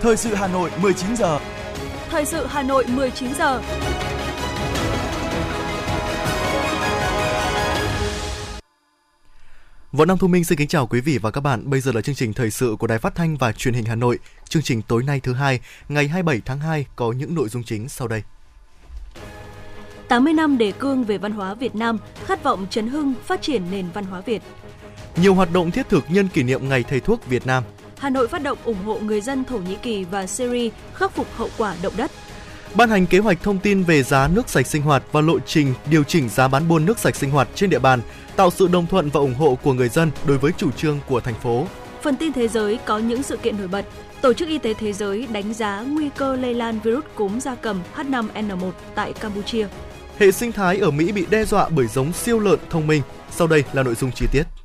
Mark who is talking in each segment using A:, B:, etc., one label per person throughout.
A: Thời sự Hà Nội 19 giờ.
B: Thời sự Hà Nội 19 giờ.
C: Võ Nam Thu Minh xin kính chào quý vị và các bạn. Bây giờ là chương trình thời sự của Đài Phát thanh và Truyền hình Hà Nội. Chương trình tối nay thứ hai, ngày 27 tháng 2 có những nội dung chính sau đây.
B: 80 năm đề cương về văn hóa Việt Nam, khát vọng chấn hưng, phát triển nền văn hóa Việt.
C: Nhiều hoạt động thiết thực nhân kỷ niệm Ngày Thầy thuốc Việt Nam.
B: Hà Nội phát động ủng hộ người dân Thổ Nhĩ Kỳ và Syria khắc phục hậu quả động đất.
C: Ban hành kế hoạch thông tin về giá nước sạch sinh hoạt và lộ trình điều chỉnh giá bán buôn nước sạch sinh hoạt trên địa bàn, tạo sự đồng thuận và ủng hộ của người dân đối với chủ trương của thành phố.
B: Phần tin thế giới có những sự kiện nổi bật. Tổ chức Y tế Thế giới đánh giá nguy cơ lây lan virus cúm gia cầm H5N1 tại Campuchia.
C: Hệ sinh thái ở Mỹ bị đe dọa bởi giống siêu lợn thông minh. Sau đây là nội dung chi tiết.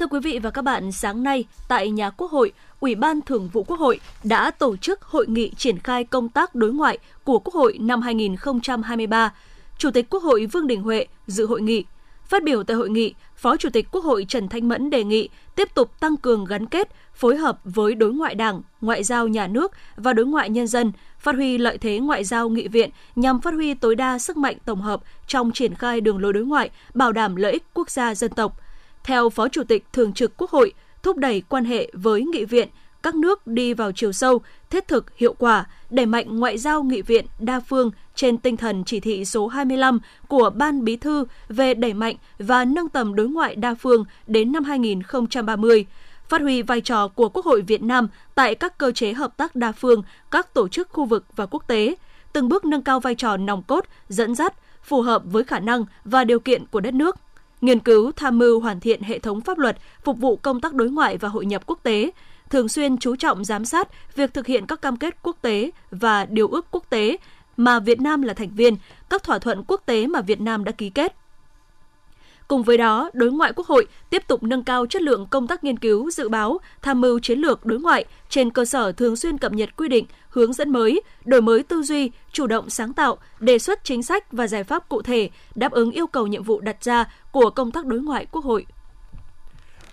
B: Thưa quý vị và các bạn, sáng nay tại nhà Quốc hội, Ủy ban Thường vụ Quốc hội đã tổ chức hội nghị triển khai công tác đối ngoại của Quốc hội năm 2023. Chủ tịch Quốc hội Vương Đình Huệ dự hội nghị. Phát biểu tại hội nghị, Phó Chủ tịch Quốc hội Trần Thanh Mẫn đề nghị tiếp tục tăng cường gắn kết, phối hợp với đối ngoại Đảng, ngoại giao nhà nước và đối ngoại nhân dân, phát huy lợi thế ngoại giao nghị viện nhằm phát huy tối đa sức mạnh tổng hợp trong triển khai đường lối đối ngoại, bảo đảm lợi ích quốc gia dân tộc. Theo Phó Chủ tịch Thường trực Quốc hội, thúc đẩy quan hệ với nghị viện, các nước đi vào chiều sâu, thiết thực, hiệu quả, đẩy mạnh ngoại giao nghị viện đa phương trên tinh thần chỉ thị số 25 của Ban Bí thư về đẩy mạnh và nâng tầm đối ngoại đa phương đến năm 2030, phát huy vai trò của Quốc hội Việt Nam tại các cơ chế hợp tác đa phương, các tổ chức khu vực và quốc tế, từng bước nâng cao vai trò nòng cốt, dẫn dắt, phù hợp với khả năng và điều kiện của đất nước, nghiên cứu tham mưu hoàn thiện hệ thống pháp luật phục vụ công tác đối ngoại và hội nhập quốc tế, thường xuyên chú trọng giám sát việc thực hiện các cam kết quốc tế và điều ước quốc tế mà Việt Nam là thành viên, các thỏa thuận quốc tế mà Việt Nam đã ký kết. Cùng với đó, đối ngoại Quốc hội tiếp tục nâng cao chất lượng công tác nghiên cứu, dự báo, tham mưu chiến lược đối ngoại trên cơ sở thường xuyên cập nhật quy định, hướng dẫn mới, đổi mới tư duy, chủ động sáng tạo, đề xuất chính sách và giải pháp cụ thể đáp ứng yêu cầu nhiệm vụ đặt ra của công tác đối ngoại Quốc hội.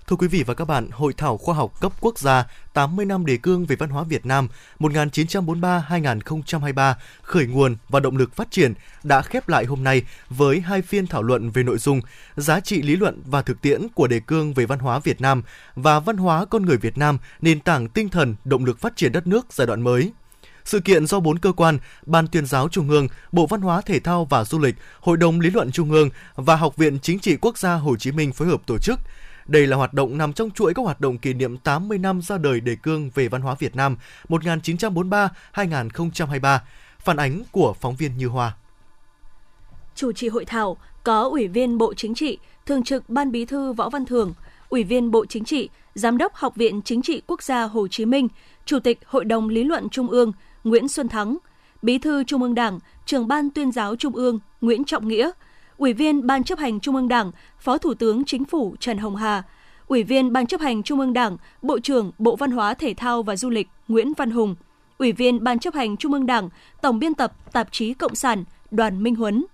C: Thưa quý vị và các bạn, Hội thảo khoa học cấp quốc gia 80 năm đề cương về văn hóa Việt Nam 1943-2023 khởi nguồn và động lực phát triển đã khép lại hôm nay với hai phiên thảo luận về nội dung giá trị lý luận và thực tiễn của đề cương về văn hóa Việt Nam và văn hóa con người Việt Nam nền tảng tinh thần động lực phát triển đất nước giai đoạn mới. Sự kiện do bốn cơ quan, Ban tuyên giáo Trung ương, Bộ Văn hóa Thể thao và Du lịch, Hội đồng Lý luận Trung ương và Học viện Chính trị Quốc gia Hồ Chí Minh phối hợp tổ chức – đây là hoạt động nằm trong chuỗi các hoạt động kỷ niệm 80 năm ra đời đề cương về văn hóa Việt Nam 1943-2023. Phản ánh của phóng viên Như Hoa.
B: Chủ trì hội thảo có Ủy viên Bộ Chính trị, Thường trực Ban Bí thư Võ Văn Thưởng, Ủy viên Bộ Chính trị, Giám đốc Học viện Chính trị Quốc gia Hồ Chí Minh, Chủ tịch Hội đồng Lý luận Trung ương Nguyễn Xuân Thắng, Bí thư Trung ương Đảng, Trưởng ban Tuyên giáo Trung ương Nguyễn Trọng Nghĩa, Ủy viên Ban chấp hành Trung ương Đảng, Phó Thủ tướng Chính phủ Trần Hồng Hà, Ủy viên Ban chấp hành Trung ương Đảng, Bộ trưởng Bộ Văn hóa Thể thao và Du lịch Nguyễn Văn Hùng, Ủy viên Ban chấp hành Trung ương Đảng, Tổng biên tập Tạp chí Cộng sản Đoàn Minh Huấn.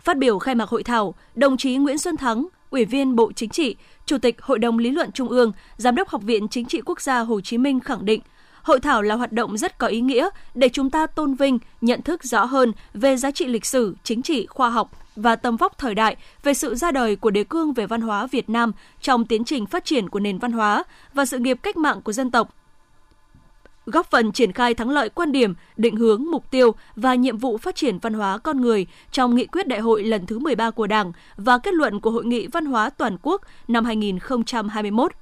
B: Phát biểu khai mạc hội thảo, đồng chí Nguyễn Xuân Thắng, Ủy viên Bộ Chính trị, Chủ tịch Hội đồng Lý luận Trung ương, Giám đốc Học viện Chính trị Quốc gia Hồ Chí Minh khẳng định, hội thảo là hoạt động rất có ý nghĩa để chúng ta tôn vinh, nhận thức rõ hơn về giá trị lịch sử, chính trị, khoa học, và tầm vóc thời đại về sự ra đời của đề cương về văn hóa Việt Nam trong tiến trình phát triển của nền văn hóa và sự nghiệp cách mạng của dân tộc góp phần triển khai thắng lợi quan điểm, định hướng, mục tiêu và nhiệm vụ phát triển văn hóa con người trong nghị quyết đại hội lần thứ 13 của Đảng và kết luận của Hội nghị Văn hóa Toàn quốc năm 2021.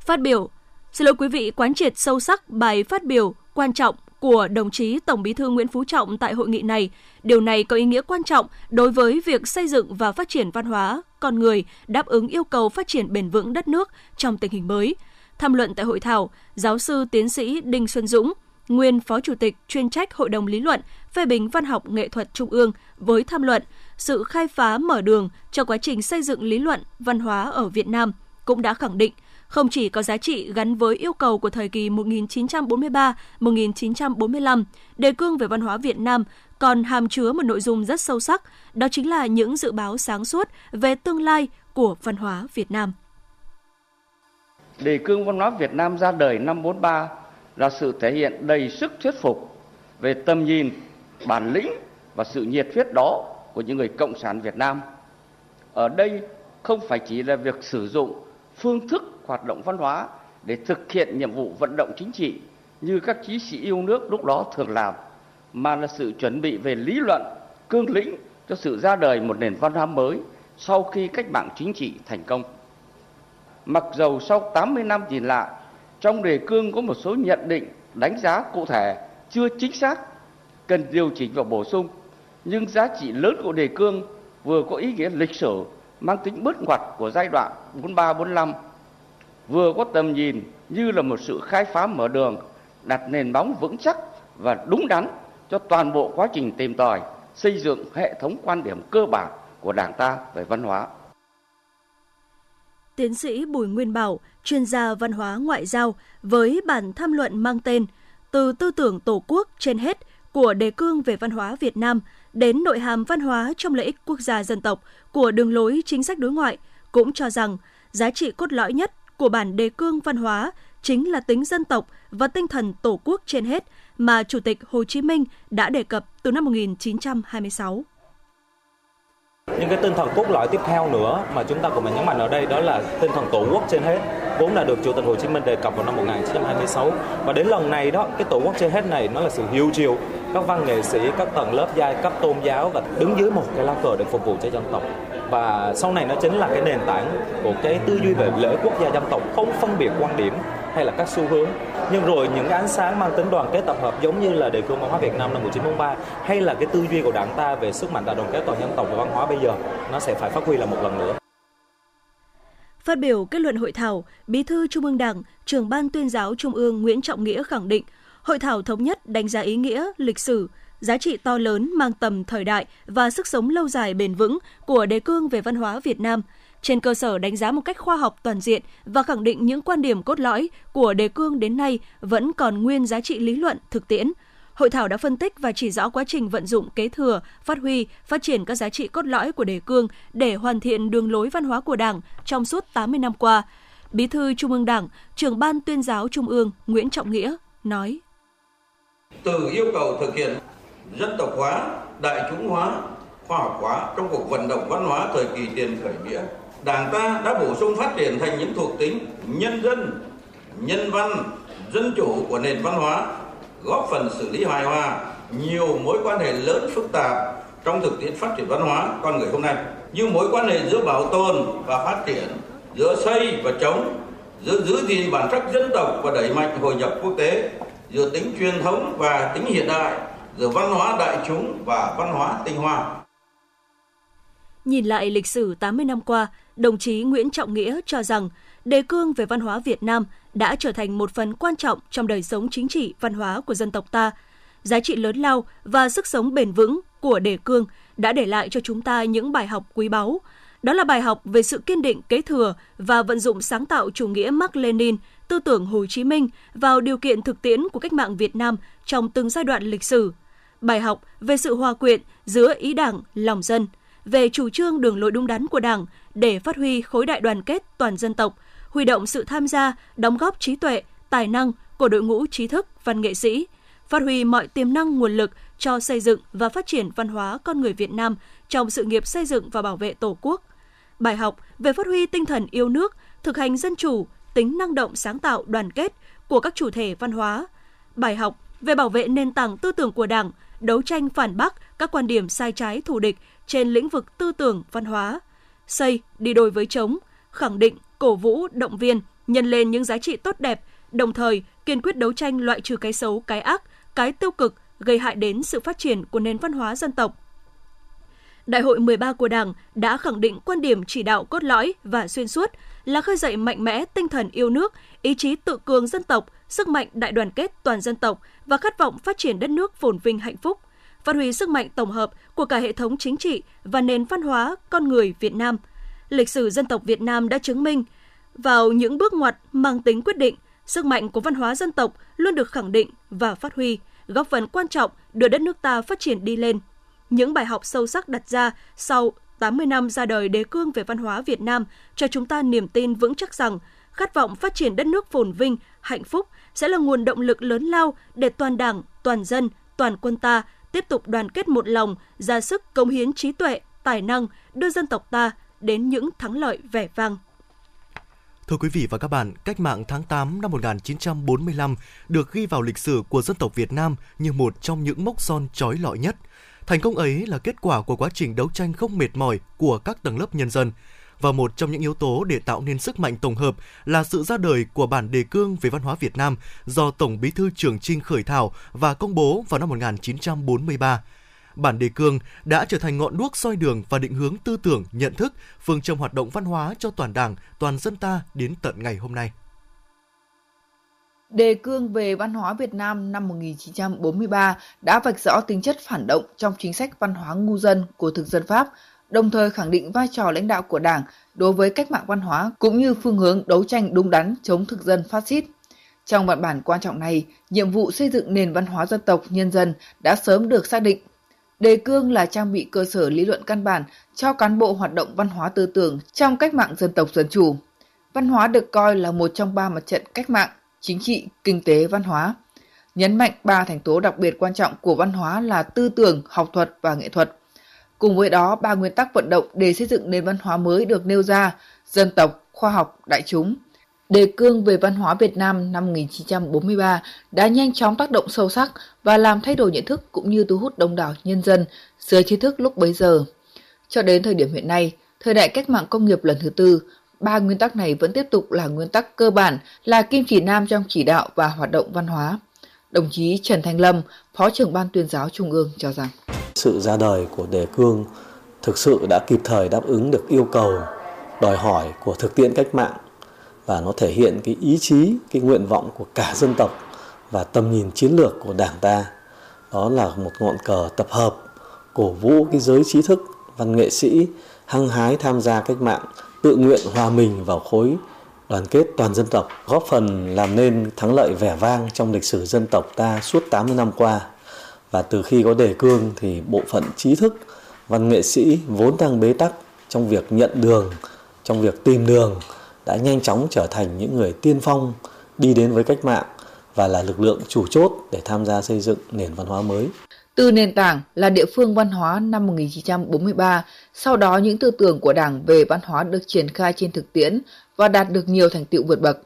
B: Phát biểu, xin lỗi quý vị quán triệt sâu sắc bài phát biểu quan trọng của đồng chí Tổng Bí thư Nguyễn Phú Trọng tại hội nghị này. Điều này có ý nghĩa quan trọng đối với việc xây dựng và phát triển văn hóa, con người, đáp ứng yêu cầu phát triển bền vững đất nước trong tình hình mới. Tham luận tại hội thảo, giáo sư tiến sĩ Đinh Xuân Dũng, nguyên Phó Chủ tịch chuyên trách Hội đồng Lý luận phê bình văn học nghệ thuật Trung ương với tham luận sự khai phá mở đường cho quá trình xây dựng lý luận văn hóa ở Việt Nam cũng đã khẳng định không chỉ có giá trị gắn với yêu cầu của thời kỳ 1943-1945, đề cương về văn hóa Việt Nam còn hàm chứa một nội dung rất sâu sắc, đó chính là những dự báo sáng suốt về tương lai của văn hóa Việt Nam.
D: Đề cương văn hóa Việt Nam ra đời năm 43 là sự thể hiện đầy sức thuyết phục về tầm nhìn, bản lĩnh và sự nhiệt huyết đó của những người cộng sản Việt Nam. Ở đây không phải chỉ là việc sử dụng phương thức hoạt động văn hóa để thực hiện nhiệm vụ vận động chính trị như các chí sĩ yêu nước lúc đó thường làm, mà là sự chuẩn bị về lý luận, cương lĩnh cho sự ra đời một nền văn hóa mới sau khi cách mạng chính trị thành công. Mặc dầu sau 80 năm nhìn lại, trong đề cương có một số nhận định, đánh giá cụ thể chưa chính xác, cần điều chỉnh và bổ sung, nhưng giá trị lớn của đề cương vừa có ý nghĩa lịch sử mang tính bước ngoặt của giai đoạn 43-45, vừa có tầm nhìn như là một sự khai phá mở đường, đặt nền móng vững chắc và đúng đắn cho toàn bộ quá trình tìm tòi, xây dựng hệ thống quan điểm cơ bản của Đảng ta về văn hóa.
B: Tiến sĩ Bùi Nguyên Bảo, chuyên gia văn hóa ngoại giao, với bản tham luận mang tên Từ tư tưởng Tổ quốc trên hết của đề cương về văn hóa Việt Nam đến nội hàm văn hóa trong lợi ích quốc gia dân tộc của đường lối chính sách đối ngoại, cũng cho rằng giá trị cốt lõi nhất của bản đề cương văn hóa chính là tính dân tộc và tinh thần tổ quốc trên hết mà Chủ tịch Hồ Chí Minh đã đề cập từ năm 1926.
E: Những cái tinh thần cốt lõi tiếp theo nữa mà chúng ta cũng phải nhấn mạnh ở đây đó là tinh thần tổ quốc trên hết, vốn đã được Chủ tịch Hồ Chí Minh đề cập vào năm 1926 và đến lần này đó, cái tổ quốc trên hết này nó là sự hiếu chiều. Các văn nghệ sĩ, các tầng lớp giai cấp tôn giáo và đứng dưới một cái lá cờ để phục vụ cho dân tộc. Và sau này nó chính là cái nền tảng của cái tư duy về lễ quốc gia dân tộc không phân biệt quan điểm hay là các xu hướng nhưng rồi những cái ánh sáng mang tính đoàn kết tập hợp giống như là đề cương văn hóa Việt Nam năm 1943 hay là cái tư duy của đảng ta về sức mạnh đại đoàn kết toàn dân tộc và văn hóa bây giờ nó sẽ phải phát huy là một lần nữa.
B: Phát biểu kết luận hội thảo, Bí thư Trung ương Đảng, trưởng ban tuyên giáo Trung ương Nguyễn Trọng Nghĩa khẳng định, hội thảo thống nhất đánh giá ý nghĩa, lịch sử, giá trị to lớn mang tầm thời đại và sức sống lâu dài bền vững của đề cương về văn hóa Việt Nam, trên cơ sở đánh giá một cách khoa học toàn diện và khẳng định những quan điểm cốt lõi của đề cương đến nay vẫn còn nguyên giá trị lý luận, thực tiễn. Hội thảo đã phân tích và chỉ rõ quá trình vận dụng kế thừa, phát huy, phát triển các giá trị cốt lõi của đề cương để hoàn thiện đường lối văn hóa của Đảng trong suốt 80 năm qua. Bí thư Trung ương Đảng, trưởng ban tuyên giáo Trung ương Nguyễn Trọng Nghĩa nói:
F: Từ yêu cầu thực hiện dân tộc hóa, đại chúng hóa, khoa học hóa trong cuộc vận động văn hóa thời kỳ tiền khởi nghĩa Đảng ta đã bổ sung phát triển thành những thuộc tính nhân dân, nhân văn, dân chủ của nền văn hóa, góp phần xử lý hài hòa nhiều mối quan hệ lớn phức tạp trong thực tiễn phát triển văn hóa con người hôm nay như mối quan hệ giữa bảo tồn và phát triển, giữa xây và chống, giữa giữ gìn bản sắc dân tộc và đẩy mạnh hội nhập quốc tế, giữa tính truyền thống và tính hiện đại, giữa văn hóa đại chúng và văn hóa tinh hoa.
B: Nhìn lại lịch sử 80 năm qua, đồng chí Nguyễn Trọng Nghĩa cho rằng đề cương về văn hóa Việt Nam đã trở thành một phần quan trọng trong đời sống chính trị văn hóa của dân tộc ta. Giá trị lớn lao và sức sống bền vững của đề cương đã để lại cho chúng ta những bài học quý báu. Đó là bài học về sự kiên định kế thừa và vận dụng sáng tạo chủ nghĩa Mark Lenin, tư tưởng Hồ Chí Minh vào điều kiện thực tiễn của cách mạng Việt Nam trong từng giai đoạn lịch sử. Bài học về sự hòa quyện giữa ý đảng, lòng dân – về chủ trương đường lối đúng đắn của Đảng để phát huy khối đại đoàn kết toàn dân tộc, huy động sự tham gia, đóng góp trí tuệ, tài năng của đội ngũ trí thức, văn nghệ sĩ, phát huy mọi tiềm năng nguồn lực cho xây dựng và phát triển văn hóa con người Việt Nam trong sự nghiệp xây dựng và bảo vệ Tổ quốc. Bài học về phát huy tinh thần yêu nước, thực hành dân chủ, tính năng động sáng tạo đoàn kết của các chủ thể văn hóa. Bài học về bảo vệ nền tảng tư tưởng của Đảng, đấu tranh phản bác các quan điểm sai trái thù địch trên lĩnh vực tư tưởng văn hóa, xây đi đôi với chống, khẳng định, cổ vũ, động viên, nhân lên những giá trị tốt đẹp, đồng thời kiên quyết đấu tranh loại trừ cái xấu, cái ác, cái tiêu cực gây hại đến sự phát triển của nền văn hóa dân tộc. Đại hội 13 của Đảng đã khẳng định quan điểm chỉ đạo cốt lõi và xuyên suốt là khơi dậy mạnh mẽ tinh thần yêu nước, ý chí tự cường dân tộc, sức mạnh đại đoàn kết toàn dân tộc và khát vọng phát triển đất nước phồn vinh hạnh phúc – phát huy sức mạnh tổng hợp của cả hệ thống chính trị và nền văn hóa con người Việt Nam. Lịch sử dân tộc Việt Nam đã chứng minh vào những bước ngoặt mang tính quyết định, sức mạnh của văn hóa dân tộc luôn được khẳng định và phát huy, góp phần quan trọng đưa đất nước ta phát triển đi lên. Những bài học sâu sắc đặt ra sau 80 năm ra đời đề cương về văn hóa Việt Nam cho chúng ta niềm tin vững chắc rằng khát vọng phát triển đất nước phồn vinh, hạnh phúc sẽ là nguồn động lực lớn lao để toàn Đảng, toàn dân, toàn quân ta tiếp tục đoàn kết một lòng, ra sức cống hiến trí tuệ, tài năng, đưa dân tộc ta đến những thắng lợi vẻ vang.
C: Thưa quý vị và các bạn, cách mạng tháng 8 năm 1945 được ghi vào lịch sử của dân tộc Việt Nam như một trong những mốc son trói lọi nhất. Thành công ấy là kết quả của quá trình đấu tranh không mệt mỏi của các tầng lớp nhân dân. Và một trong những yếu tố để tạo nên sức mạnh tổng hợp là sự ra đời của bản đề cương về văn hóa Việt Nam do Tổng bí thư Trường Trinh khởi thảo và công bố vào năm 1943 bản đề cương đã trở thành ngọn đuốc soi đường và định hướng tư tưởng, nhận thức, phương châm hoạt động văn hóa cho toàn Đảng, toàn dân ta đến tận ngày hôm nay.
G: Đề cương về văn hóa Việt Nam năm 1943 đã vạch rõ tính chất phản động trong chính sách văn hóa ngu dân của thực dân Pháp, đồng thời khẳng định vai trò lãnh đạo của Đảng đối với cách mạng văn hóa cũng như phương hướng đấu tranh đúng đắn chống thực dân phát xít. Trong văn bản quan trọng này, nhiệm vụ xây dựng nền văn hóa dân tộc nhân dân đã sớm được xác định Đề cương là trang bị cơ sở lý luận căn bản cho cán bộ hoạt động văn hóa tư tưởng trong cách mạng dân tộc dân chủ. Văn hóa được coi là một trong ba mặt trận cách mạng, chính trị, kinh tế, văn hóa. Nhấn mạnh ba thành tố đặc biệt quan trọng của văn hóa là tư tưởng, học thuật và nghệ thuật. Cùng với đó, ba nguyên tắc vận động để xây dựng nền văn hóa mới được nêu ra, dân tộc, khoa học, đại chúng – Đề cương về văn hóa Việt Nam năm 1943 đã nhanh chóng tác động sâu sắc và làm thay đổi nhận thức cũng như thu hút đông đảo nhân dân, giới trí thức lúc bấy giờ. Cho đến thời điểm hiện nay, thời đại cách mạng công nghiệp lần thứ tư, ba nguyên tắc này vẫn tiếp tục là nguyên tắc cơ bản, là kim chỉ nam trong chỉ đạo và hoạt động văn hóa. Đồng chí Trần Thanh Lâm, Phó trưởng Ban tuyên giáo Trung ương cho rằng
H: sự ra đời của đề cương thực sự đã kịp thời đáp ứng được yêu cầu, đòi hỏi của thực tiễn cách mạng và nó thể hiện cái ý chí, cái nguyện vọng của cả dân tộc và tầm nhìn chiến lược của Đảng ta. Đó là một ngọn cờ tập hợp cổ vũ cái giới trí thức, văn nghệ sĩ hăng hái tham gia cách mạng, tự nguyện hòa mình vào khối đoàn kết toàn dân tộc, góp phần làm nên thắng lợi vẻ vang trong lịch sử dân tộc ta suốt 80 năm qua. Và từ khi có đề cương thì bộ phận trí thức, văn nghệ sĩ vốn đang bế tắc trong việc nhận đường, trong việc tìm đường, đã nhanh chóng trở thành những người tiên phong đi đến với cách mạng và là lực lượng chủ chốt để tham gia xây dựng nền văn hóa mới.
G: Từ nền tảng là địa phương văn hóa năm 1943, sau đó những tư tưởng của Đảng về văn hóa được triển khai trên thực tiễn và đạt được nhiều thành tựu vượt bậc.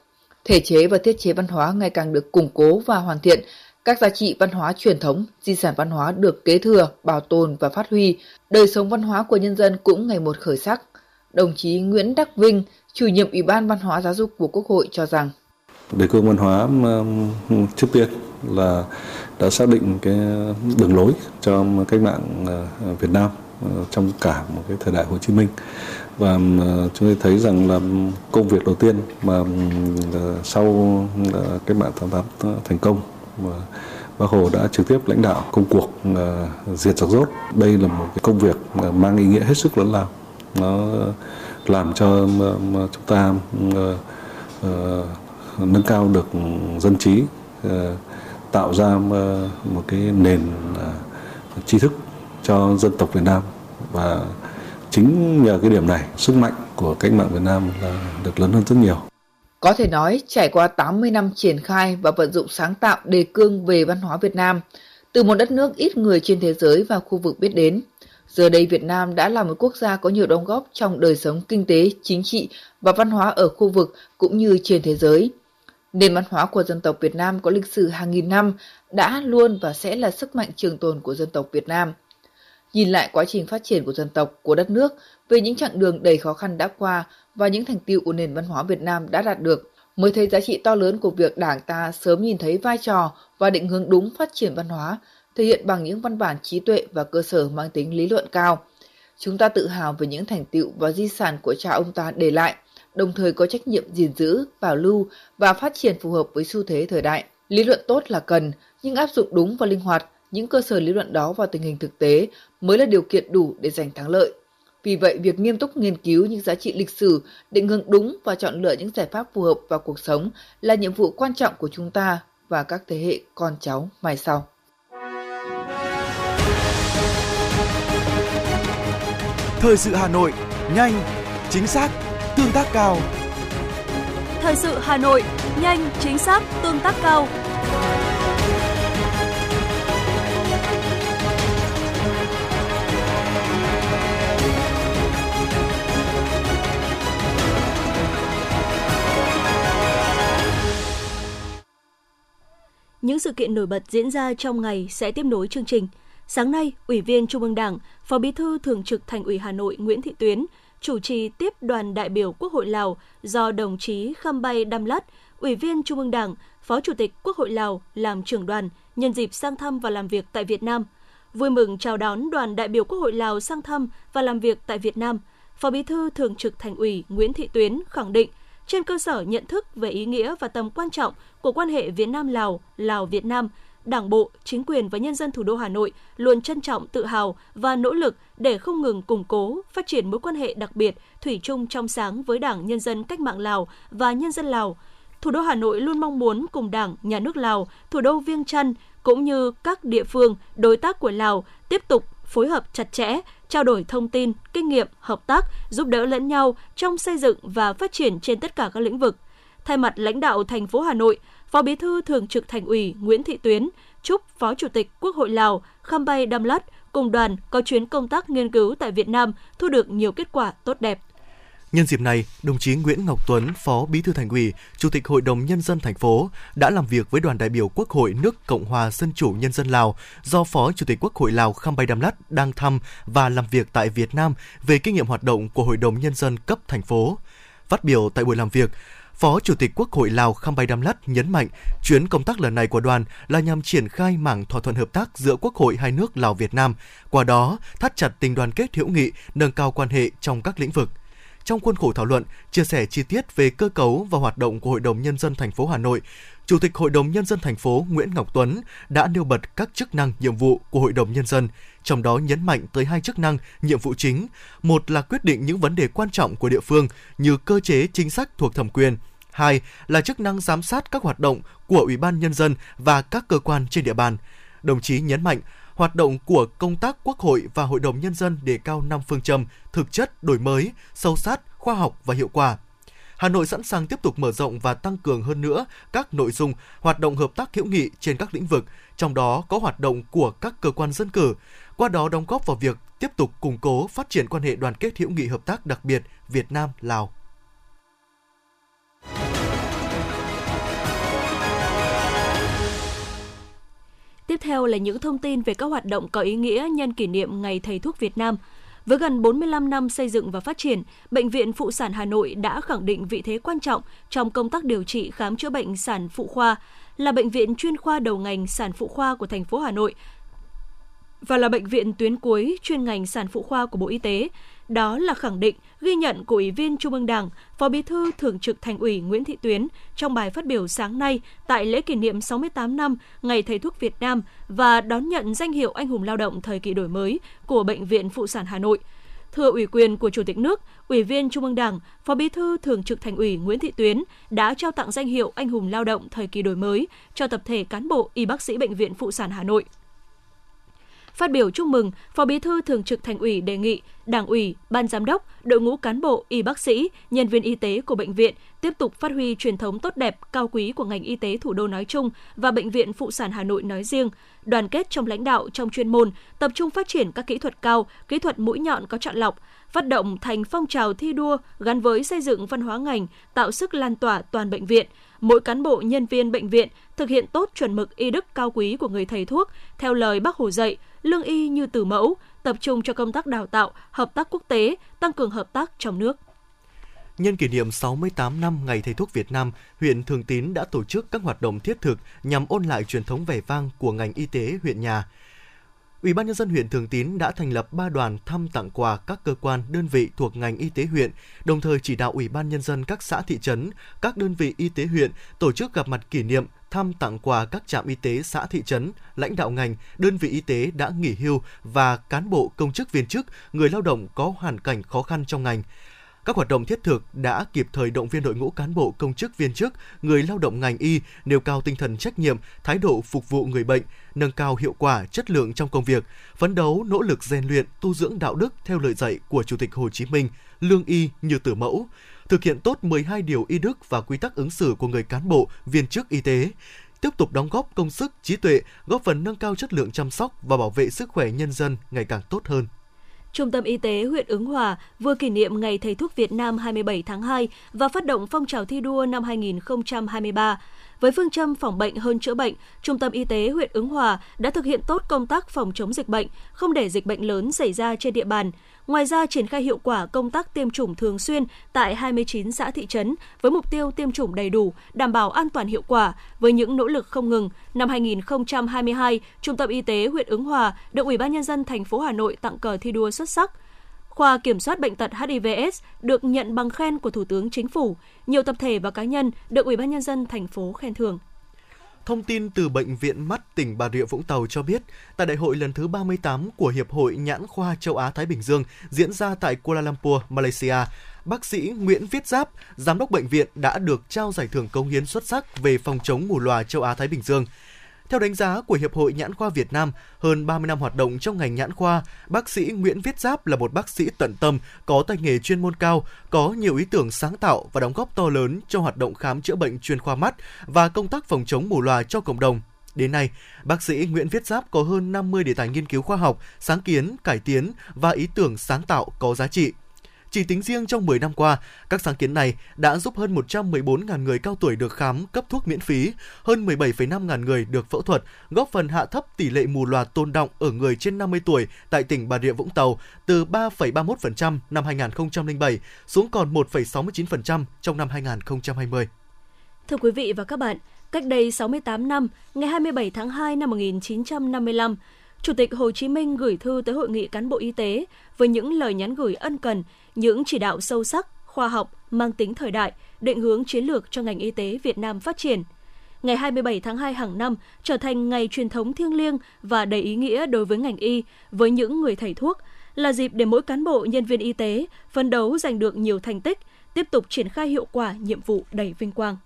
G: Thể chế và thiết chế văn hóa ngày càng được củng cố và hoàn thiện, các giá trị văn hóa truyền thống, di sản văn hóa được kế thừa, bảo tồn và phát huy, đời sống văn hóa của nhân dân cũng ngày một khởi sắc. Đồng chí Nguyễn Đắc Vinh, chủ nhiệm Ủy ban Văn hóa Giáo dục của Quốc hội cho rằng.
I: Đề cương văn hóa um, trước tiên là đã xác định cái đường lối cho cách mạng uh, Việt Nam uh, trong cả một cái thời đại Hồ Chí Minh. Và um, uh, chúng tôi thấy rằng là công việc đầu tiên mà um, sau cái mạng tháng 8 thành công mà Bác Hồ đã trực tiếp lãnh đạo công cuộc ờ, diệt giặc rốt. Đây là một cái công việc ờ, mang ý nghĩa hết sức lớn lao. Nó làm cho ờ, chúng ta nâng cao được dân trí tạo ra một cái nền tri thức cho dân tộc Việt Nam và chính nhờ cái điểm này, sức mạnh của cách mạng Việt Nam là được lớn hơn rất nhiều.
G: Có thể nói, trải qua 80 năm triển khai và vận dụng sáng tạo đề cương về văn hóa Việt Nam, từ một đất nước ít người trên thế giới và khu vực biết đến, Giờ đây Việt Nam đã là một quốc gia có nhiều đóng góp trong đời sống kinh tế, chính trị và văn hóa ở khu vực cũng như trên thế giới. Nền văn hóa của dân tộc Việt Nam có lịch sử hàng nghìn năm, đã luôn và sẽ là sức mạnh trường tồn của dân tộc Việt Nam. Nhìn lại quá trình phát triển của dân tộc, của đất nước, về những chặng đường đầy khó khăn đã qua và những thành tựu của nền văn hóa Việt Nam đã đạt được, mới thấy giá trị to lớn của việc Đảng ta sớm nhìn thấy vai trò và định hướng đúng phát triển văn hóa, thể hiện bằng những văn bản trí tuệ và cơ sở mang tính lý luận cao. Chúng ta tự hào về những thành tựu và di sản của cha ông ta để lại, đồng thời có trách nhiệm gìn giữ, bảo lưu và phát triển phù hợp với xu thế thời đại. Lý luận tốt là cần, nhưng áp dụng đúng và linh hoạt những cơ sở lý luận đó vào tình hình thực tế mới là điều kiện đủ để giành thắng lợi. Vì vậy, việc nghiêm túc nghiên cứu những giá trị lịch sử, định hướng đúng và chọn lựa những giải pháp phù hợp vào cuộc sống là nhiệm vụ quan trọng của chúng ta và các thế hệ con cháu mai sau.
A: Thời sự Hà Nội, nhanh, chính xác, tương tác cao.
B: Thời sự Hà Nội, nhanh, chính xác, tương tác cao. Những sự kiện nổi bật diễn ra trong ngày sẽ tiếp nối chương trình. Sáng nay, Ủy viên Trung ương Đảng, Phó Bí thư Thường trực Thành ủy Hà Nội Nguyễn Thị Tuyến chủ trì tiếp đoàn đại biểu Quốc hội Lào do đồng chí Khăm Bay Đam Lát, Ủy viên Trung ương Đảng, Phó Chủ tịch Quốc hội Lào làm trưởng đoàn nhân dịp sang thăm và làm việc tại Việt Nam. Vui mừng chào đón đoàn đại biểu Quốc hội Lào sang thăm và làm việc tại Việt Nam, Phó Bí thư Thường trực Thành ủy Nguyễn Thị Tuyến khẳng định trên cơ sở nhận thức về ý nghĩa và tầm quan trọng của quan hệ Việt Nam Lào, Lào Việt Nam, Đảng bộ, chính quyền và nhân dân thủ đô Hà Nội luôn trân trọng, tự hào và nỗ lực để không ngừng củng cố, phát triển mối quan hệ đặc biệt, thủy chung trong sáng với Đảng Nhân dân Cách mạng Lào và nhân dân Lào. Thủ đô Hà Nội luôn mong muốn cùng Đảng, Nhà nước Lào, thủ đô Viêng Chăn cũng như các địa phương, đối tác của Lào tiếp tục phối hợp chặt chẽ, trao đổi thông tin, kinh nghiệm, hợp tác, giúp đỡ lẫn nhau trong xây dựng và phát triển trên tất cả các lĩnh vực. Thay mặt lãnh đạo thành phố Hà Nội, Phó Bí thư Thường trực Thành ủy Nguyễn Thị Tuyến chúc Phó Chủ tịch Quốc hội Lào Khăm Bay Đam Lát cùng đoàn có chuyến công tác nghiên cứu tại Việt Nam thu được nhiều kết quả tốt đẹp.
C: Nhân dịp này, đồng chí Nguyễn Ngọc Tuấn, Phó Bí thư Thành ủy, Chủ tịch Hội đồng nhân dân thành phố đã làm việc với đoàn đại biểu Quốc hội nước Cộng hòa Dân chủ Nhân dân Lào do Phó Chủ tịch Quốc hội Lào Khăm Bay Đam Lát đang thăm và làm việc tại Việt Nam về kinh nghiệm hoạt động của Hội đồng nhân dân cấp thành phố. Phát biểu tại buổi làm việc, Phó Chủ tịch Quốc hội Lào Khăm Bay Đam Lát nhấn mạnh, chuyến công tác lần này của đoàn là nhằm triển khai mảng thỏa thuận hợp tác giữa Quốc hội hai nước Lào Việt Nam, qua đó thắt chặt tình đoàn kết hữu nghị, nâng cao quan hệ trong các lĩnh vực. Trong khuôn khổ thảo luận, chia sẻ chi tiết về cơ cấu và hoạt động của Hội đồng nhân dân thành phố Hà Nội, Chủ tịch Hội đồng nhân dân thành phố Nguyễn Ngọc Tuấn đã nêu bật các chức năng, nhiệm vụ của Hội đồng nhân dân, trong đó nhấn mạnh tới hai chức năng, nhiệm vụ chính. Một là quyết định những vấn đề quan trọng của địa phương như cơ chế chính sách thuộc thẩm quyền. Hai là chức năng giám sát các hoạt động của Ủy ban nhân dân và các cơ quan trên địa bàn. Đồng chí nhấn mạnh hoạt động của công tác Quốc hội và Hội đồng Nhân dân đề cao năm phương châm thực chất, đổi mới, sâu sát, khoa học và hiệu quả. Hà Nội sẵn sàng tiếp tục mở rộng và tăng cường hơn nữa các nội dung hoạt động hợp tác hữu nghị trên các lĩnh vực, trong đó có hoạt động của các cơ quan dân cử, qua đó đóng góp vào việc tiếp tục củng cố phát triển quan hệ đoàn kết hữu nghị hợp tác đặc biệt Việt Nam Lào.
B: Tiếp theo là những thông tin về các hoạt động có ý nghĩa nhân kỷ niệm Ngày Thầy thuốc Việt Nam. Với gần 45 năm xây dựng và phát triển, Bệnh viện Phụ sản Hà Nội đã khẳng định vị thế quan trọng trong công tác điều trị khám chữa bệnh sản phụ khoa, là bệnh viện chuyên khoa đầu ngành sản phụ khoa của thành phố Hà Nội và là bệnh viện tuyến cuối chuyên ngành sản phụ khoa của Bộ Y tế. Đó là khẳng định, ghi nhận của Ủy viên Trung ương Đảng, Phó Bí thư Thường trực Thành ủy Nguyễn Thị Tuyến trong bài phát biểu sáng nay tại lễ kỷ niệm 68 năm Ngày Thầy thuốc Việt Nam và đón nhận danh hiệu Anh hùng lao động thời kỳ đổi mới của Bệnh viện Phụ sản Hà Nội. Thừa ủy quyền của Chủ tịch nước, Ủy viên Trung ương Đảng, Phó Bí thư Thường trực Thành ủy Nguyễn Thị Tuyến đã trao tặng danh hiệu Anh hùng lao động thời kỳ đổi mới cho tập thể cán bộ y bác sĩ Bệnh viện Phụ sản Hà Nội. Phát biểu chúc mừng, Phó Bí thư Thường trực Thành ủy đề nghị Đảng ủy, Ban giám đốc, đội ngũ cán bộ, y bác sĩ, nhân viên y tế của bệnh viện tiếp tục phát huy truyền thống tốt đẹp, cao quý của ngành y tế thủ đô nói chung và bệnh viện phụ sản Hà Nội nói riêng, đoàn kết trong lãnh đạo trong chuyên môn, tập trung phát triển các kỹ thuật cao, kỹ thuật mũi nhọn có chọn lọc, phát động thành phong trào thi đua gắn với xây dựng văn hóa ngành, tạo sức lan tỏa toàn bệnh viện. Mỗi cán bộ nhân viên bệnh viện thực hiện tốt chuẩn mực y đức cao quý của người thầy thuốc theo lời Bác Hồ dạy, lương y như từ mẫu, tập trung cho công tác đào tạo, hợp tác quốc tế, tăng cường hợp tác trong nước.
C: Nhân kỷ niệm 68 năm Ngày Thầy thuốc Việt Nam, huyện Thường Tín đã tổ chức các hoạt động thiết thực nhằm ôn lại truyền thống vẻ vang của ngành y tế huyện nhà. Ủy ban nhân dân huyện Thường Tín đã thành lập 3 đoàn thăm tặng quà các cơ quan, đơn vị thuộc ngành y tế huyện, đồng thời chỉ đạo Ủy ban nhân dân các xã thị trấn, các đơn vị y tế huyện tổ chức gặp mặt kỷ niệm thăm tặng quà các trạm y tế xã thị trấn, lãnh đạo ngành, đơn vị y tế đã nghỉ hưu và cán bộ công chức viên chức, người lao động có hoàn cảnh khó khăn trong ngành. Các hoạt động thiết thực đã kịp thời động viên đội ngũ cán bộ công chức viên chức, người lao động ngành y nêu cao tinh thần trách nhiệm, thái độ phục vụ người bệnh, nâng cao hiệu quả, chất lượng trong công việc, phấn đấu nỗ lực rèn luyện, tu dưỡng đạo đức theo lời dạy của Chủ tịch Hồ Chí Minh, lương y như tử mẫu, thực hiện tốt 12 điều y đức và quy tắc ứng xử của người cán bộ, viên chức y tế, tiếp tục đóng góp công sức, trí tuệ, góp phần nâng cao chất lượng chăm sóc và bảo vệ sức khỏe nhân dân ngày càng tốt hơn.
B: Trung tâm Y tế huyện Ứng Hòa vừa kỷ niệm Ngày Thầy thuốc Việt Nam 27 tháng 2 và phát động phong trào thi đua năm 2023. Với phương châm phòng bệnh hơn chữa bệnh, Trung tâm Y tế huyện Ứng Hòa đã thực hiện tốt công tác phòng chống dịch bệnh, không để dịch bệnh lớn xảy ra trên địa bàn. Ngoài ra, triển khai hiệu quả công tác tiêm chủng thường xuyên tại 29 xã thị trấn với mục tiêu tiêm chủng đầy đủ, đảm bảo an toàn hiệu quả. Với những nỗ lực không ngừng, năm 2022, Trung tâm Y tế huyện Ứng Hòa được Ủy ban nhân dân thành phố Hà Nội tặng cờ thi đua xuất sắc. Khoa Kiểm soát bệnh tật HIVS được nhận bằng khen của Thủ tướng Chính phủ. Nhiều tập thể và cá nhân được Ủy ban nhân dân thành phố khen thưởng.
C: Thông tin từ Bệnh viện Mắt tỉnh Bà Rịa Vũng Tàu cho biết, tại đại hội lần thứ 38 của Hiệp hội Nhãn khoa châu Á-Thái Bình Dương diễn ra tại Kuala Lumpur, Malaysia, bác sĩ Nguyễn Viết Giáp, giám đốc bệnh viện đã được trao giải thưởng công hiến xuất sắc về phòng chống mù lòa châu Á-Thái Bình Dương. Theo đánh giá của Hiệp hội Nhãn khoa Việt Nam, hơn 30 năm hoạt động trong ngành nhãn khoa, bác sĩ Nguyễn Viết Giáp là một bác sĩ tận tâm, có tay nghề chuyên môn cao, có nhiều ý tưởng sáng tạo và đóng góp to lớn cho hoạt động khám chữa bệnh chuyên khoa mắt và công tác phòng chống mù lòa cho cộng đồng. Đến nay, bác sĩ Nguyễn Viết Giáp có hơn 50 đề tài nghiên cứu khoa học, sáng kiến, cải tiến và ý tưởng sáng tạo có giá trị – chỉ tính riêng trong 10 năm qua, các sáng kiến này đã giúp hơn 114.000 người cao tuổi được khám cấp thuốc miễn phí, hơn 17,5 ngàn người được phẫu thuật, góp phần hạ thấp tỷ lệ mù loà tồn động ở người trên 50 tuổi tại tỉnh Bà Rịa Vũng Tàu từ 3,31% năm 2007 xuống còn 1,69% trong năm 2020.
B: Thưa quý vị và các bạn, cách đây 68 năm, ngày 27 tháng 2 năm 1955, Chủ tịch Hồ Chí Minh gửi thư tới Hội nghị cán bộ y tế với những lời nhắn gửi ân cần, những chỉ đạo sâu sắc, khoa học, mang tính thời đại, định hướng chiến lược cho ngành y tế Việt Nam phát triển. Ngày 27 tháng 2 hàng năm trở thành ngày truyền thống thiêng liêng và đầy ý nghĩa đối với ngành y, với những người thầy thuốc, là dịp để mỗi cán bộ nhân viên y tế phấn đấu giành được nhiều thành tích, tiếp tục triển khai hiệu quả nhiệm vụ đầy vinh quang.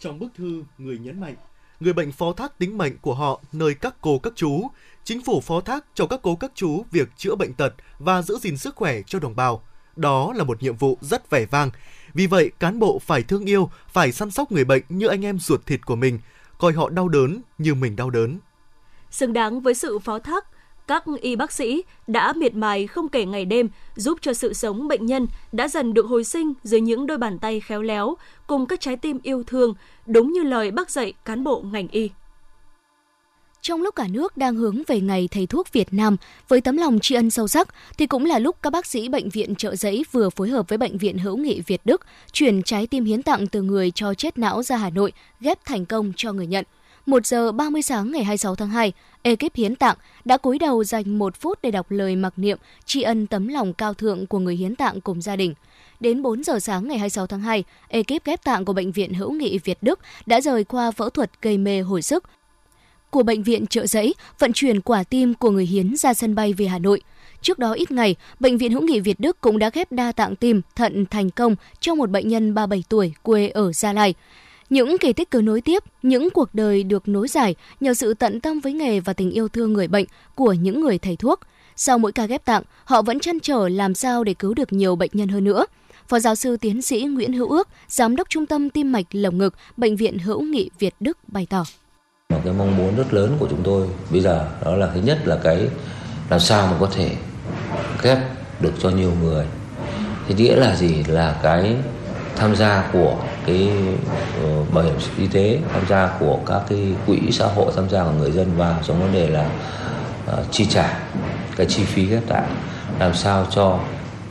C: Trong bức thư, người nhấn mạnh, người bệnh phó thác tính mệnh của họ nơi các cô các chú, chính phủ phó thác cho các cô các chú việc chữa bệnh tật và giữ gìn sức khỏe cho đồng bào. Đó là một nhiệm vụ rất vẻ vang. Vì vậy, cán bộ phải thương yêu, phải săn sóc người bệnh như anh em ruột thịt của mình, coi họ đau đớn như mình đau đớn.
B: Xứng đáng với sự phó thác, các y bác sĩ đã miệt mài không kể ngày đêm giúp cho sự sống bệnh nhân đã dần được hồi sinh dưới những đôi bàn tay khéo léo cùng các trái tim yêu thương, đúng như lời bác dạy cán bộ ngành y.
J: Trong lúc cả nước đang hướng về ngày thầy thuốc Việt Nam với tấm lòng tri ân sâu sắc, thì cũng là lúc các bác sĩ bệnh viện trợ giấy vừa phối hợp với bệnh viện hữu nghị Việt Đức chuyển trái tim hiến tặng từ người cho chết não ra Hà Nội, ghép thành công cho người nhận. 1 giờ 30 sáng ngày 26 tháng 2, ekip hiến tặng đã cúi đầu dành một phút để đọc lời mặc niệm tri ân tấm lòng cao thượng của người hiến tặng cùng gia đình. Đến 4 giờ sáng ngày 26 tháng 2, ekip ghép tạng của Bệnh viện Hữu nghị Việt Đức đã rời qua phẫu thuật gây mê hồi sức, của bệnh viện Trợ Giấy vận chuyển quả tim của người hiến ra sân bay về Hà Nội. Trước đó ít ngày, Bệnh viện Hữu nghị Việt Đức cũng đã ghép đa tạng tim thận thành công cho một bệnh nhân 37 tuổi quê ở Gia Lai. Những kỳ tích cứ nối tiếp, những cuộc đời được nối dài nhờ sự tận tâm với nghề và tình yêu thương người bệnh của những người thầy thuốc. Sau mỗi ca ghép tạng, họ vẫn chăn trở làm sao để cứu được nhiều bệnh nhân hơn nữa. Phó giáo sư tiến sĩ Nguyễn Hữu Ước, Giám đốc Trung tâm Tim mạch Lồng ngực, Bệnh viện Hữu nghị Việt Đức bày tỏ.
K: Một cái mong muốn rất lớn của chúng tôi bây giờ đó là thứ nhất là cái làm sao mà có thể ghép được cho nhiều người. Thì nghĩa là gì? Là cái tham gia của cái uh, bảo hiểm y tế, tham gia của các cái quỹ xã hội, tham gia của người dân vào trong vấn đề là uh, chi trả cái chi phí ghép tạng làm sao cho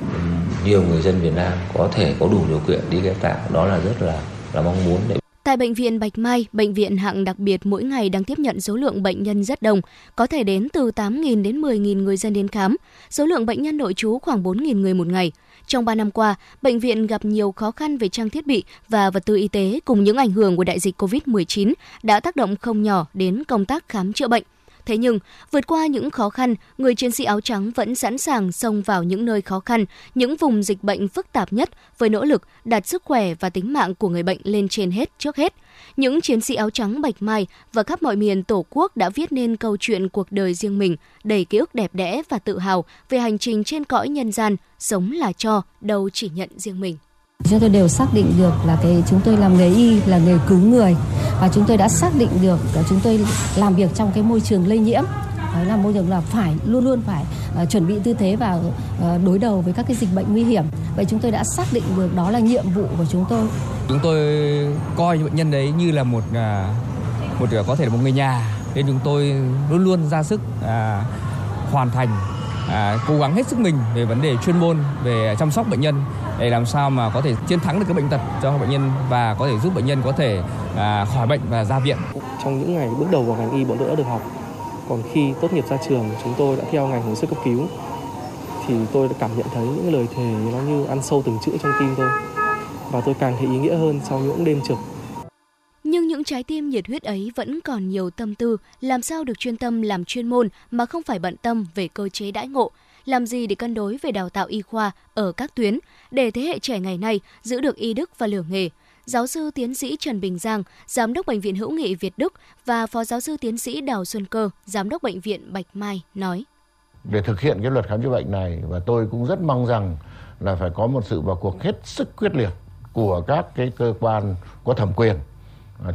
K: um, nhiều người dân Việt Nam có thể có đủ điều kiện đi ghép tạng đó là rất là là mong muốn để
J: Tại bệnh viện Bạch Mai, bệnh viện hạng đặc biệt mỗi ngày đang tiếp nhận số lượng bệnh nhân rất đông, có thể đến từ 8.000 đến 10.000 người dân đến khám. Số lượng bệnh nhân nội trú khoảng 4.000 người một ngày. Trong 3 năm qua, bệnh viện gặp nhiều khó khăn về trang thiết bị và vật tư y tế cùng những ảnh hưởng của đại dịch COVID-19 đã tác động không nhỏ đến công tác khám chữa bệnh. Thế nhưng, vượt qua những khó khăn, người chiến sĩ áo trắng vẫn sẵn sàng xông vào những nơi khó khăn, những vùng dịch bệnh phức tạp nhất với nỗ lực đặt sức khỏe và tính mạng của người bệnh lên trên hết trước hết. Những chiến sĩ áo trắng Bạch Mai và khắp mọi miền Tổ quốc đã viết nên câu chuyện cuộc đời riêng mình, đầy ký ức đẹp đẽ và tự hào về hành trình trên cõi nhân gian, sống là cho, đâu chỉ nhận riêng mình.
L: Chúng tôi đều xác định được là cái chúng tôi làm nghề y là nghề cứu người. Và chúng tôi đã xác định được là chúng tôi làm việc trong cái môi trường lây nhiễm. Đó là môi trường là phải luôn luôn phải uh, chuẩn bị tư thế và uh, đối đầu với các cái dịch bệnh nguy hiểm. Vậy chúng tôi đã xác định được đó là nhiệm vụ của chúng tôi.
M: Chúng tôi coi bệnh nhân đấy như là một uh, một à, có thể là một người nhà. Nên chúng tôi luôn luôn ra sức uh, hoàn thành à, cố gắng hết sức mình về vấn đề chuyên môn về chăm sóc bệnh nhân để làm sao mà có thể chiến thắng được cái bệnh tật cho bệnh nhân và có thể giúp bệnh nhân có thể à, khỏi bệnh và ra viện.
N: Trong những ngày bước đầu vào ngành y bọn tôi đã được học. Còn khi tốt nghiệp ra trường chúng tôi đã theo ngành hồi sức cấp cứu thì tôi đã cảm nhận thấy những lời thề nó như ăn sâu từng chữ trong tim tôi và tôi càng thấy ý nghĩa hơn sau những đêm trực
J: nhưng những trái tim nhiệt huyết ấy vẫn còn nhiều tâm tư làm sao được chuyên tâm làm chuyên môn mà không phải bận tâm về cơ chế đãi ngộ, làm gì để cân đối về đào tạo y khoa ở các tuyến để thế hệ trẻ ngày nay giữ được y đức và lửa nghề. Giáo sư tiến sĩ Trần Bình Giang, Giám đốc Bệnh viện Hữu nghị Việt Đức và Phó giáo sư tiến sĩ Đào Xuân Cơ, Giám đốc Bệnh viện Bạch Mai nói.
O: Để thực hiện cái luật khám chữa bệnh này và tôi cũng rất mong rằng là phải có một sự vào cuộc hết sức quyết liệt của các cái cơ quan có thẩm quyền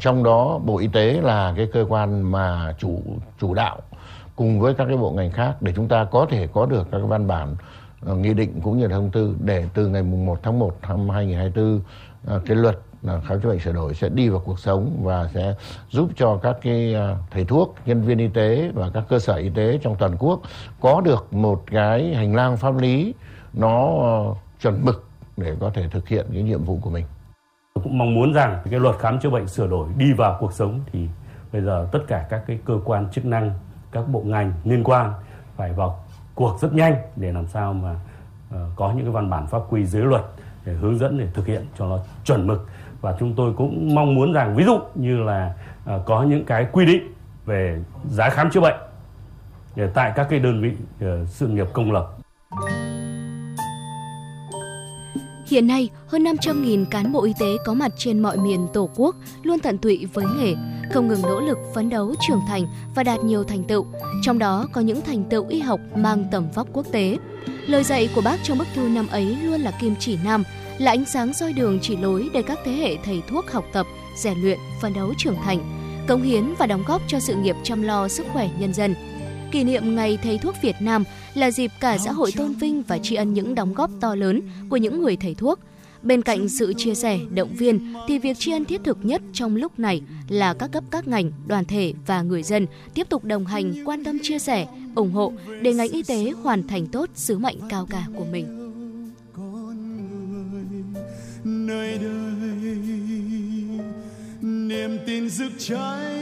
O: trong đó bộ y tế là cái cơ quan mà chủ chủ đạo cùng với các cái bộ ngành khác để chúng ta có thể có được các cái văn bản ờ, nghị định cũng như là thông tư để từ ngày 1 tháng 1 năm 2024 ờ, cái luật ờ, khám chữa bệnh sửa đổi sẽ đi vào cuộc sống và sẽ giúp cho các cái thầy thuốc, nhân viên y tế và các cơ sở y tế trong toàn quốc có được một cái hành lang pháp lý nó chuẩn mực để có thể thực hiện cái nhiệm vụ của mình.
P: Tôi cũng mong muốn rằng cái luật khám chữa bệnh sửa đổi đi vào cuộc sống thì bây giờ tất cả các cái cơ quan chức năng, các bộ ngành liên quan phải vào cuộc rất nhanh để làm sao mà ờ, có những cái văn bản pháp quy dưới luật để hướng dẫn để thực hiện cho nó chuẩn mực và chúng tôi cũng mong muốn rằng, ví dụ như là ờ, có những cái quy định về giá khám chữa bệnh ờ, tại các cái đơn vị sự nghiệp công lập.
J: Hiện nay, hơn 500.000 cán bộ y tế có mặt trên mọi miền Tổ quốc luôn tận tụy với nghề, không ngừng nỗ lực phấn đấu trưởng thành và đạt nhiều thành tựu, trong đó có những thành tựu y học mang tầm vóc quốc tế. Lời dạy của bác trong bức thư năm ấy luôn là kim chỉ nam, là ánh sáng soi đường chỉ lối để các thế hệ thầy thuốc học tập, rèn luyện, phấn đấu trưởng thành, cống hiến và đóng góp cho sự nghiệp chăm lo sức khỏe nhân dân – kỷ niệm Ngày Thầy thuốc Việt Nam là dịp cả xã hội tôn vinh và tri ân những đóng góp to lớn của những người thầy thuốc. Bên cạnh sự chia sẻ, động viên thì việc tri ân thiết thực nhất trong lúc này là các cấp các ngành, đoàn thể và người dân tiếp tục đồng hành, quan tâm chia sẻ, ủng hộ để ngành y tế hoàn thành tốt sứ mệnh cao cả của mình. Nơi đây
A: niềm tin rực cháy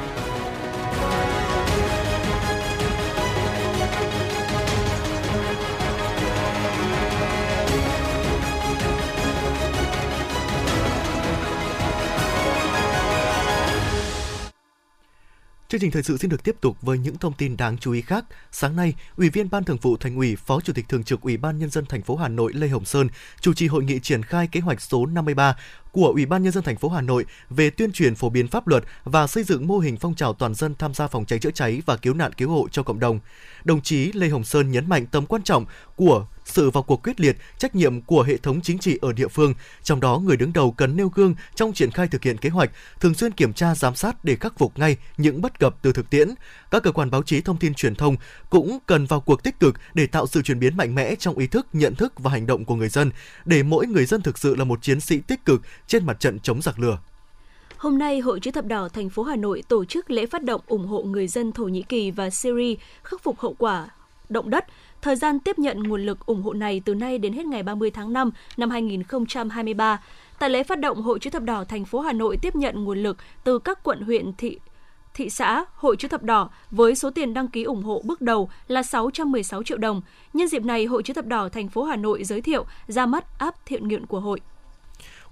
C: Chương trình thời sự xin được tiếp tục với những thông tin đáng chú ý khác. Sáng nay, Ủy viên Ban Thường vụ Thành ủy, Phó Chủ tịch Thường trực Ủy ban nhân dân thành phố Hà Nội Lê Hồng Sơn chủ trì hội nghị triển khai kế hoạch số 53 của Ủy ban nhân dân thành phố Hà Nội về tuyên truyền phổ biến pháp luật và xây dựng mô hình phong trào toàn dân tham gia phòng cháy chữa cháy và cứu nạn cứu hộ cho cộng đồng. Đồng chí Lê Hồng Sơn nhấn mạnh tầm quan trọng của sự vào cuộc quyết liệt, trách nhiệm của hệ thống chính trị ở địa phương, trong đó người đứng đầu cần nêu gương trong triển khai thực hiện kế hoạch, thường xuyên kiểm tra giám sát để khắc phục ngay những bất cập từ thực tiễn. Các cơ quan báo chí thông tin truyền thông cũng cần vào cuộc tích cực để tạo sự chuyển biến mạnh mẽ trong ý thức, nhận thức và hành động của người dân, để mỗi người dân thực sự là một chiến sĩ tích cực trên mặt trận chống giặc lửa.
B: Hôm nay, Hội chữ thập đỏ thành phố Hà Nội tổ chức lễ phát động ủng hộ người dân Thổ Nhĩ Kỳ và Syria khắc phục hậu quả động đất. Thời gian tiếp nhận nguồn lực ủng hộ này từ nay đến hết ngày 30 tháng 5 năm 2023. Tại lễ phát động, Hội chữ thập đỏ thành phố Hà Nội tiếp nhận nguồn lực từ các quận huyện thị thị xã, Hội chữ thập đỏ với số tiền đăng ký ủng hộ bước đầu là 616 triệu đồng. Nhân dịp này, Hội chữ thập đỏ thành phố Hà Nội giới thiệu ra mắt app thiện nguyện của hội.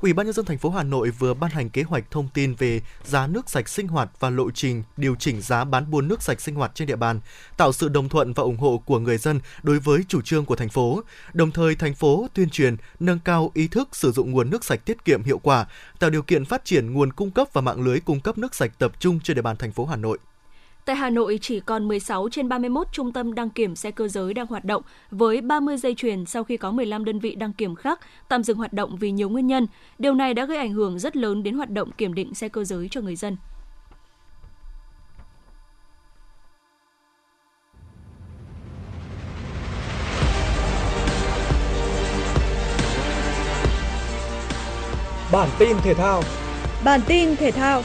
C: Ủy ban nhân dân thành phố Hà Nội vừa ban hành kế hoạch thông tin về giá nước sạch sinh hoạt và lộ trình điều chỉnh giá bán buôn nước sạch sinh hoạt trên địa bàn, tạo sự đồng thuận và ủng hộ của người dân đối với chủ trương của thành phố. Đồng thời thành phố tuyên truyền nâng cao ý thức sử dụng nguồn nước sạch tiết kiệm hiệu quả, tạo điều kiện phát triển nguồn cung cấp và mạng lưới cung cấp nước sạch tập trung trên địa bàn thành phố Hà Nội.
B: Tại Hà Nội chỉ còn 16 trên 31 trung tâm đăng kiểm xe cơ giới đang hoạt động với 30 dây chuyền sau khi có 15 đơn vị đăng kiểm khác tạm dừng hoạt động vì nhiều nguyên nhân. Điều này đã gây ảnh hưởng rất lớn đến hoạt động kiểm định xe cơ giới cho người dân.
Q: Bản tin thể thao
R: Bản tin thể thao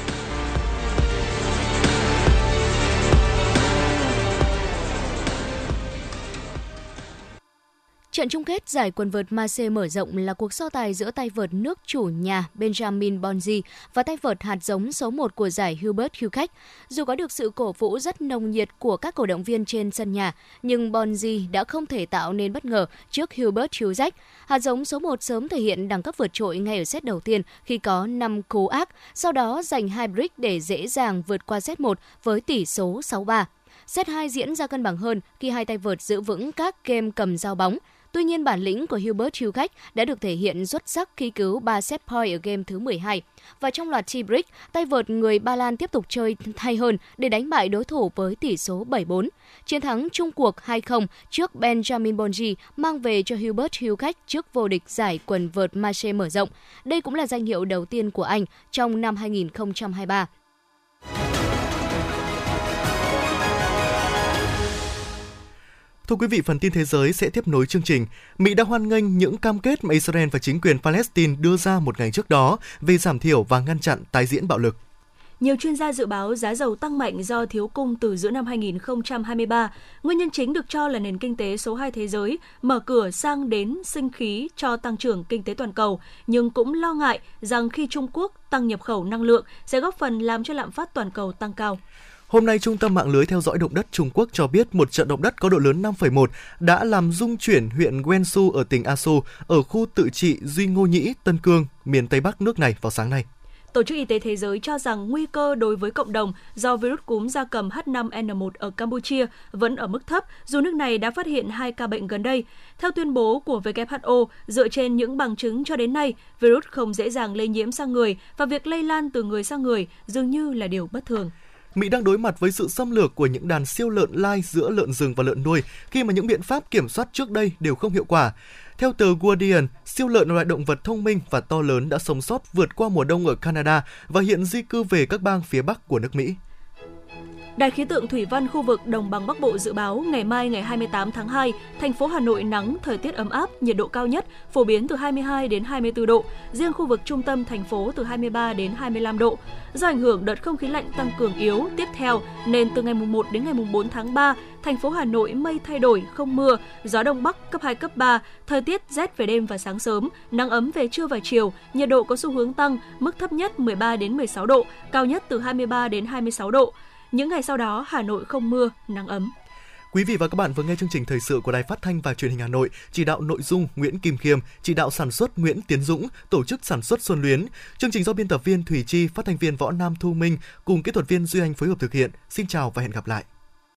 J: Trận chung kết giải quần vợt Marseille mở rộng là cuộc so tài giữa tay vợt nước chủ nhà Benjamin Bonzi và tay vợt hạt giống số 1 của giải Hubert Hurkacz. Dù có được sự cổ vũ rất nồng nhiệt của các cổ động viên trên sân nhà, nhưng Bonzi đã không thể tạo nên bất ngờ trước Hubert Hurkacz. Hạt giống số 1 sớm thể hiện đẳng cấp vượt trội ngay ở set đầu tiên khi có 5 cú ác, sau đó giành hai break để dễ dàng vượt qua set 1 với tỷ số 6-3. Set 2 diễn ra cân bằng hơn khi hai tay vợt giữ vững các game cầm giao bóng. Tuy nhiên, bản lĩnh của Hubert Hurkacz đã được thể hiện xuất sắc khi cứu 3 set point ở game thứ 12. Và trong loạt tie break, tay vợt người Ba Lan tiếp tục chơi hay hơn để đánh bại đối thủ với tỷ số 7-4. Chiến thắng chung cuộc 2-0 trước Benjamin Bonji mang về cho Hubert Hurkacz trước vô địch giải quần vợt Marseille mở rộng. Đây cũng là danh hiệu đầu tiên của anh trong năm 2023.
C: Thưa quý vị, phần tin thế giới sẽ tiếp nối chương trình. Mỹ đã hoan nghênh những cam kết mà Israel và chính quyền Palestine đưa ra một ngày trước đó về giảm thiểu và ngăn chặn tái diễn bạo lực.
B: Nhiều chuyên gia dự báo giá dầu tăng mạnh do thiếu cung từ giữa năm 2023. Nguyên nhân chính được cho là nền kinh tế số 2 thế giới mở cửa sang đến sinh khí cho tăng trưởng kinh tế toàn cầu, nhưng cũng lo ngại rằng khi Trung Quốc tăng nhập khẩu năng lượng sẽ góp phần làm cho lạm phát toàn cầu tăng cao.
C: Hôm nay, Trung tâm mạng lưới theo dõi động đất Trung Quốc cho biết một trận động đất có độ lớn 5,1 đã làm rung chuyển huyện Guangzhou ở tỉnh Asu ở khu tự trị Duy Ngô Nhĩ, Tân Cương, miền Tây Bắc nước này vào sáng nay.
B: Tổ chức Y tế Thế giới cho rằng nguy cơ đối với cộng đồng do virus cúm gia cầm H5N1 ở Campuchia vẫn ở mức thấp, dù nước này đã phát hiện hai ca bệnh gần đây. Theo tuyên bố của WHO, dựa trên những bằng chứng cho đến nay, virus không dễ dàng lây nhiễm sang người và việc lây lan từ người sang người dường như là điều bất thường.
C: Mỹ đang đối mặt với sự xâm lược của những đàn siêu lợn lai giữa lợn rừng và lợn nuôi khi mà những biện pháp kiểm soát trước đây đều không hiệu quả. Theo tờ Guardian, siêu lợn là loại động vật thông minh và to lớn đã sống sót vượt qua mùa đông ở Canada và hiện di cư về các bang phía Bắc của nước Mỹ.
B: Đài khí tượng thủy văn khu vực Đồng bằng Bắc Bộ dự báo ngày mai ngày 28 tháng 2, thành phố Hà Nội nắng, thời tiết ấm áp, nhiệt độ cao nhất phổ biến từ 22 đến 24 độ, riêng khu vực trung tâm thành phố từ 23 đến 25 độ. Do ảnh hưởng đợt không khí lạnh tăng cường yếu tiếp theo nên từ ngày mùng 1 đến ngày mùng 4 tháng 3, thành phố Hà Nội mây thay đổi, không mưa, gió đông bắc cấp 2 cấp 3, thời tiết rét về đêm và sáng sớm, nắng ấm về trưa và chiều, nhiệt độ có xu hướng tăng, mức thấp nhất 13 đến 16 độ, cao nhất từ 23 đến 26 độ. Những ngày sau đó, Hà Nội không mưa, nắng ấm.
C: Quý vị và các bạn vừa nghe chương trình thời sự của Đài Phát thanh và Truyền hình Hà Nội, chỉ đạo nội dung Nguyễn Kim Khiêm, chỉ đạo sản xuất Nguyễn Tiến Dũng, tổ chức sản xuất Xuân Luyến. Chương trình do biên tập viên Thủy Chi, phát thanh viên Võ Nam Thu Minh cùng kỹ thuật viên Duy Anh phối hợp thực hiện. Xin chào và hẹn gặp lại.